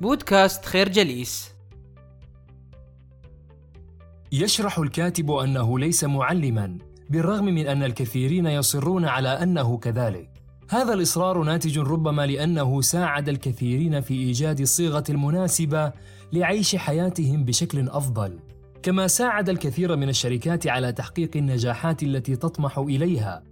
بودكاست خير جليس. يشرح الكاتب أنه ليس معلما بالرغم من أن الكثيرين يصرون على أنه كذلك. هذا الإصرار ناتج ربما لأنه ساعد الكثيرين في إيجاد الصيغة المناسبة لعيش حياتهم بشكل أفضل. كما ساعد الكثير من الشركات على تحقيق النجاحات التي تطمح إليها.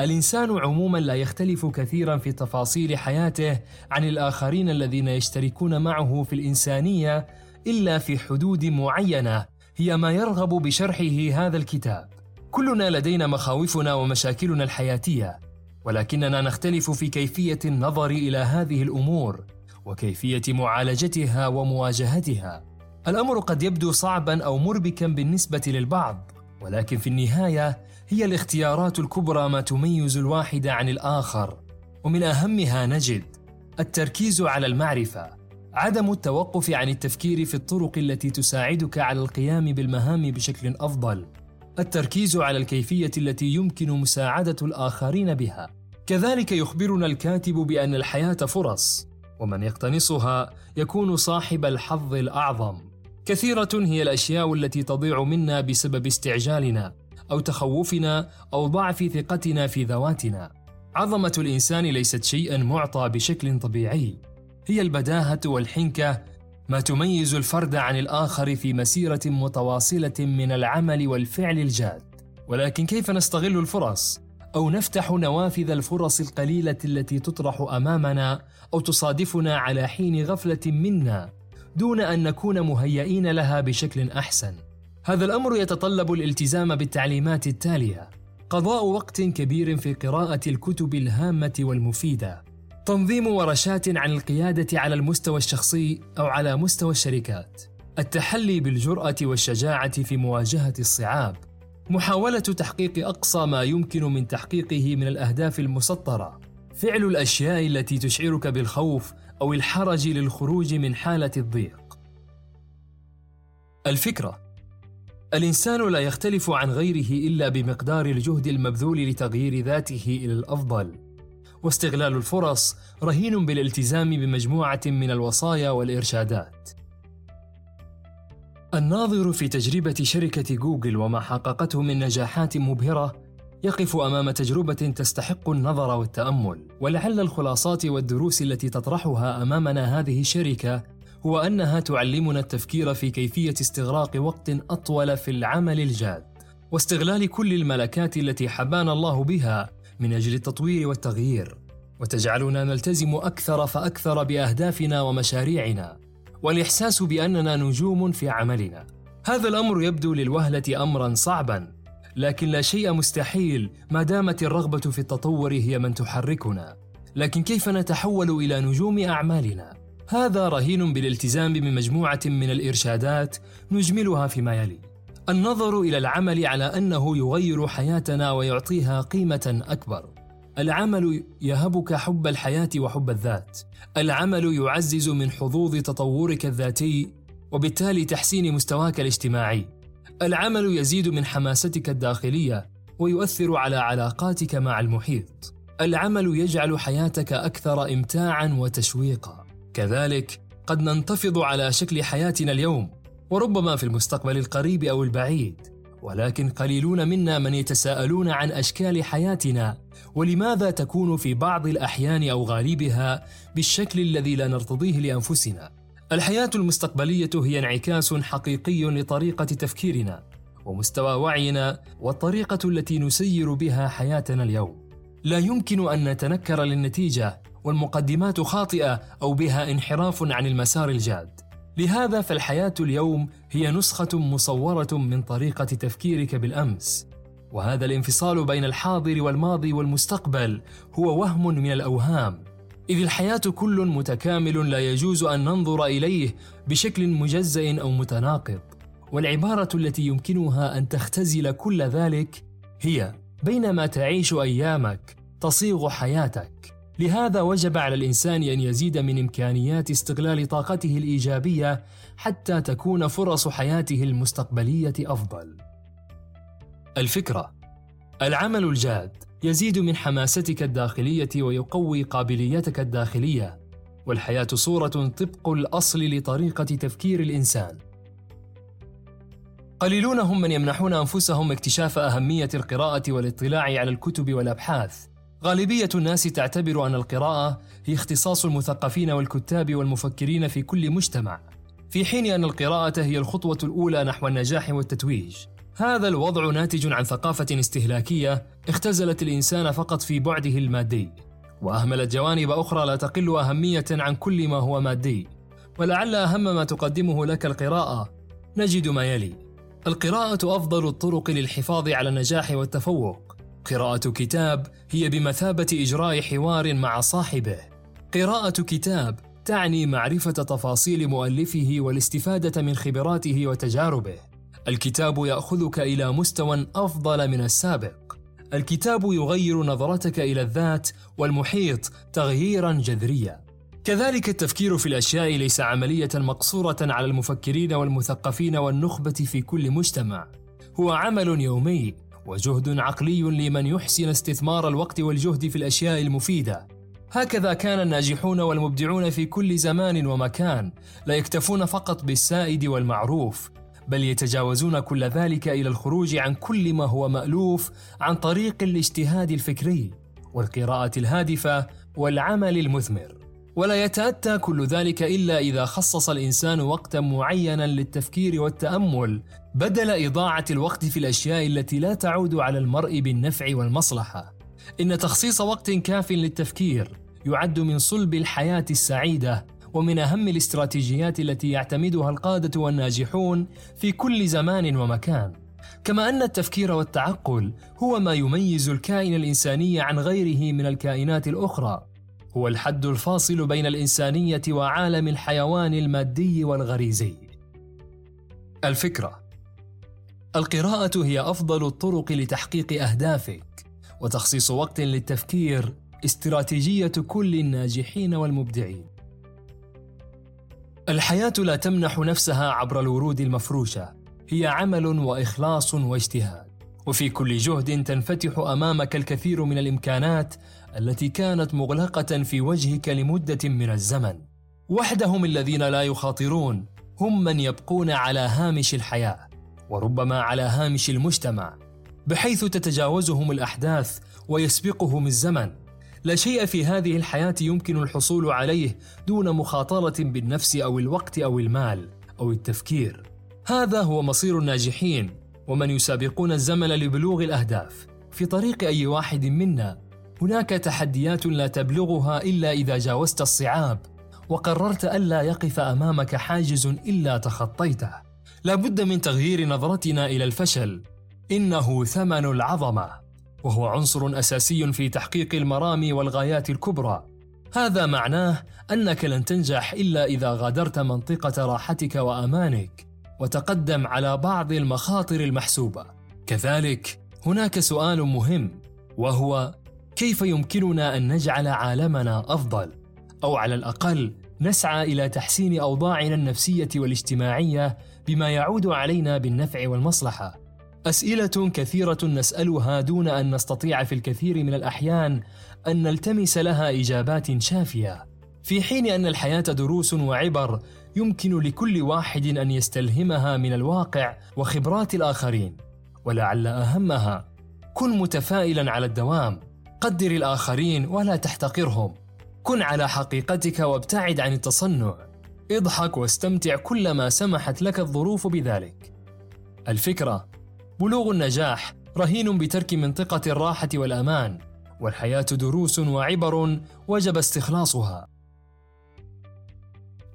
الإنسان عموما لا يختلف كثيرا في تفاصيل حياته عن الآخرين الذين يشتركون معه في الإنسانية إلا في حدود معينة هي ما يرغب بشرحه هذا الكتاب. كلنا لدينا مخاوفنا ومشاكلنا الحياتية ولكننا نختلف في كيفية النظر إلى هذه الأمور وكيفية معالجتها ومواجهتها. الأمر قد يبدو صعبا أو مربكا بالنسبة للبعض ولكن في النهاية هي الاختيارات الكبرى ما تميز الواحد عن الآخر ومن أهمها نجد التركيز على المعرفة عدم التوقف عن التفكير في الطرق التي تساعدك على القيام بالمهام بشكل أفضل التركيز على الكيفية التي يمكن مساعدة الآخرين بها. كذلك يخبرنا الكاتب بأن الحياة فرص ومن يقتنصها يكون صاحب الحظ الأعظم. كثيرة هي الأشياء التي تضيع منا بسبب استعجالنا. أو تخوفنا أو ضعف ثقتنا في ذواتنا. عظمة الإنسان ليست شيئا معطى بشكل طبيعي. هي البداهة والحنكة ما تميز الفرد عن الآخر في مسيرة متواصلة من العمل والفعل الجاد. ولكن كيف نستغل الفرص؟ أو نفتح نوافذ الفرص القليلة التي تطرح أمامنا أو تصادفنا على حين غفلة منا دون أن نكون مهيئين لها بشكل أحسن. هذا الأمر يتطلب الالتزام بالتعليمات التالية. قضاء وقت كبير في قراءة الكتب الهامة والمفيدة. تنظيم ورشات عن القيادة على المستوى الشخصي أو على مستوى الشركات. التحلي بالجرأة والشجاعة في مواجهة الصعاب. محاولة تحقيق أقصى ما يمكن من تحقيقه من الأهداف المسطرة. فعل الأشياء التي تشعرك بالخوف أو الحرج للخروج من حالة الضيق. الفكرة الإنسان لا يختلف عن غيره إلا بمقدار الجهد المبذول لتغيير ذاته إلى الأفضل. واستغلال الفرص رهين بالالتزام بمجموعة من الوصايا والإرشادات. الناظر في تجربة شركة جوجل وما حققته من نجاحات مبهرة يقف أمام تجربة تستحق النظر والتأمل ولعل الخلاصات والدروس التي تطرحها أمامنا هذه الشركة هو انها تعلمنا التفكير في كيفية استغراق وقت أطول في العمل الجاد واستغلال كل الملكات التي حبانا الله بها من أجل التطوير والتغيير. وتجعلنا نلتزم أكثر فأكثر بأهدافنا ومشاريعنا والإحساس بأننا نجوم في عملنا. هذا الأمر يبدو للوهلة امرا صعبا لكن لا شيء مستحيل ما دامت الرغبة في التطور هي من تحركنا. لكن كيف نتحول إلى نجوم أعمالنا؟ هذا رهين بالالتزام بمجموعة من الإرشادات نجملها فيما يلي. النظر إلى العمل على أنه يغير حياتنا ويعطيها قيمة أكبر. العمل يهبك حب الحياة وحب الذات. العمل يعزز من حظوظ تطورك الذاتي وبالتالي تحسين مستواك الاجتماعي. العمل يزيد من حماستك الداخلية ويؤثر على علاقاتك مع المحيط. العمل يجعل حياتك أكثر امتاعا وتشويقا. كذلك قد ننتفض على شكل حياتنا اليوم وربما في المستقبل القريب أو البعيد. ولكن قليلون منا من يتساءلون عن أشكال حياتنا ولماذا تكون في بعض الأحيان أو غالبها بالشكل الذي لا نرتضيه لأنفسنا؟ الحياة المستقبلية هي انعكاس حقيقي لطريقة تفكيرنا ومستوى وعينا والطريقة التي نسير بها حياتنا اليوم. لا يمكن أن نتنكر للنتيجة والمقدمات خاطئة أو بها انحراف عن المسار الجاد. لهذا فالحياة اليوم هي نسخة مصورة من طريقة تفكيرك بالأمس. وهذا الانفصال بين الحاضر والماضي والمستقبل هو وهم من الأوهام. إذ الحياة كل متكامل لا يجوز أن ننظر إليه بشكل مجزا أو متناقض. والعبارة التي يمكنها أن تختزل كل ذلك هي بينما تعيش أيامك تصيغ حياتك. لهذا وجب على الإنسان أن يزيد من إمكانيات استغلال طاقته الإيجابية حتى تكون فرص حياته المستقبلية أفضل الفكرة العمل الجاد يزيد من حماستك الداخلية ويقوي قابليتك الداخلية والحياة صورة طبق الأصل لطريقة تفكير الإنسان. قليلون هم من يمنحون أنفسهم اكتشاف أهمية القراءة والاطلاع على الكتب والأبحاث. غالبية الناس تعتبر أن القراءة هي اختصاص المثقفين والكتاب والمفكرين في كل مجتمع، في حين أن القراءة هي الخطوة الأولى نحو النجاح والتتويج. هذا الوضع ناتج عن ثقافة استهلاكية اختزلت الإنسان فقط في بعده المادي، وأهملت جوانب أخرى لا تقل أهمية عن كل ما هو مادي. ولعل أهم ما تقدمه لك القراءة نجد ما يلي: القراءة أفضل الطرق للحفاظ على النجاح والتفوق. قراءة كتاب هي بمثابة إجراء حوار مع صاحبه. قراءة كتاب تعني معرفة تفاصيل مؤلفه والاستفادة من خبراته وتجاربه. الكتاب يأخذك إلى مستوى أفضل من السابق الكتاب يغير نظرتك إلى الذات والمحيط تغييرا جذريا كذلك التفكير في الأشياء ليس عملية مقصورة على المفكرين والمثقفين والنخبة في كل مجتمع هو عمل يومي وجهد عقلي لمن يحسن استثمار الوقت والجهد في الأشياء المفيدة. هكذا كان الناجحون والمبدعون في كل زمان ومكان لا يكتفون فقط بالسائد والمعروف بل يتجاوزون كل ذلك إلى الخروج عن كل ما هو مألوف عن طريق الاجتهاد الفكري والقراءة الهادفة والعمل المثمر. ولا يتأتى كل ذلك إلا إذا خصص الإنسان وقتا معينا للتفكير والتأمل بدل إضاعة الوقت في الأشياء التي لا تعود على المرء بالنفع والمصلحة إن تخصيص وقت كاف للتفكير يعد من صلب الحياة السعيدة ومن أهم الاستراتيجيات التي يعتمدها القادة والناجحون في كل زمان ومكان. كما أن التفكير والتعقل هو ما يميز الكائن الإنساني عن غيره من الكائنات الأخرى. هو الحد الفاصل بين الإنسانية وعالم الحيوان المادي والغريزي. الفكرة القراءة هي أفضل الطرق لتحقيق أهدافك، وتخصيص وقت للتفكير استراتيجية كل الناجحين والمبدعين. الحياة لا تمنح نفسها عبر الورود المفروشة، هي عمل وإخلاص واجتهاد، وفي كل جهد تنفتح أمامك الكثير من الإمكانات التي كانت مغلقة في وجهك لمدة من الزمن. وحدهم الذين لا يخاطرون هم من يبقون على هامش الحياة، وربما على هامش المجتمع، بحيث تتجاوزهم الأحداث ويسبقهم الزمن. لا شيء في هذه الحياة يمكن الحصول عليه دون مخاطرة بالنفس أو الوقت أو المال أو التفكير. هذا هو مصير الناجحين ومن يسابقون الزمن لبلوغ الأهداف. في طريق أي واحد منا هناك تحديات لا تبلغها إلا إذا جاوزت الصعاب وقررت ألا يقف أمامك حاجز إلا تخطيته. لا بد من تغيير نظرتنا إلى الفشل. إنه ثمن العظمة. وهو عنصر أساسي في تحقيق المرام والغايات الكبرى هذا معناه أنك لن تنجح إلا إذا غادرت منطقة راحتك وأمانك وتقدم على بعض المخاطر المحسوبة. كذلك هناك سؤال مهم وهو كيف يمكننا أن نجعل عالمنا أفضل؟ أو على الأقل نسعى إلى تحسين أوضاعنا النفسية والاجتماعية بما يعود علينا بالنفع والمصلحة. أسئلة كثيرة نسألها دون أن نستطيع في الكثير من الأحيان أن نلتمس لها إجابات شافية. في حين أن الحياة دروس وعبر يمكن لكل واحد أن يستلهمها من الواقع وخبرات الآخرين ولعل أهمها كن متفائلا على الدوام قدر الآخرين ولا تحتقرهم. كن على حقيقتك وابتعد عن التصنع. اضحك واستمتع كلما سمحت لك الظروف بذلك. الفكرة بلوغ النجاح رهين بترك منطقة الراحة والأمان، والحياة دروس وعبر وجب استخلاصها.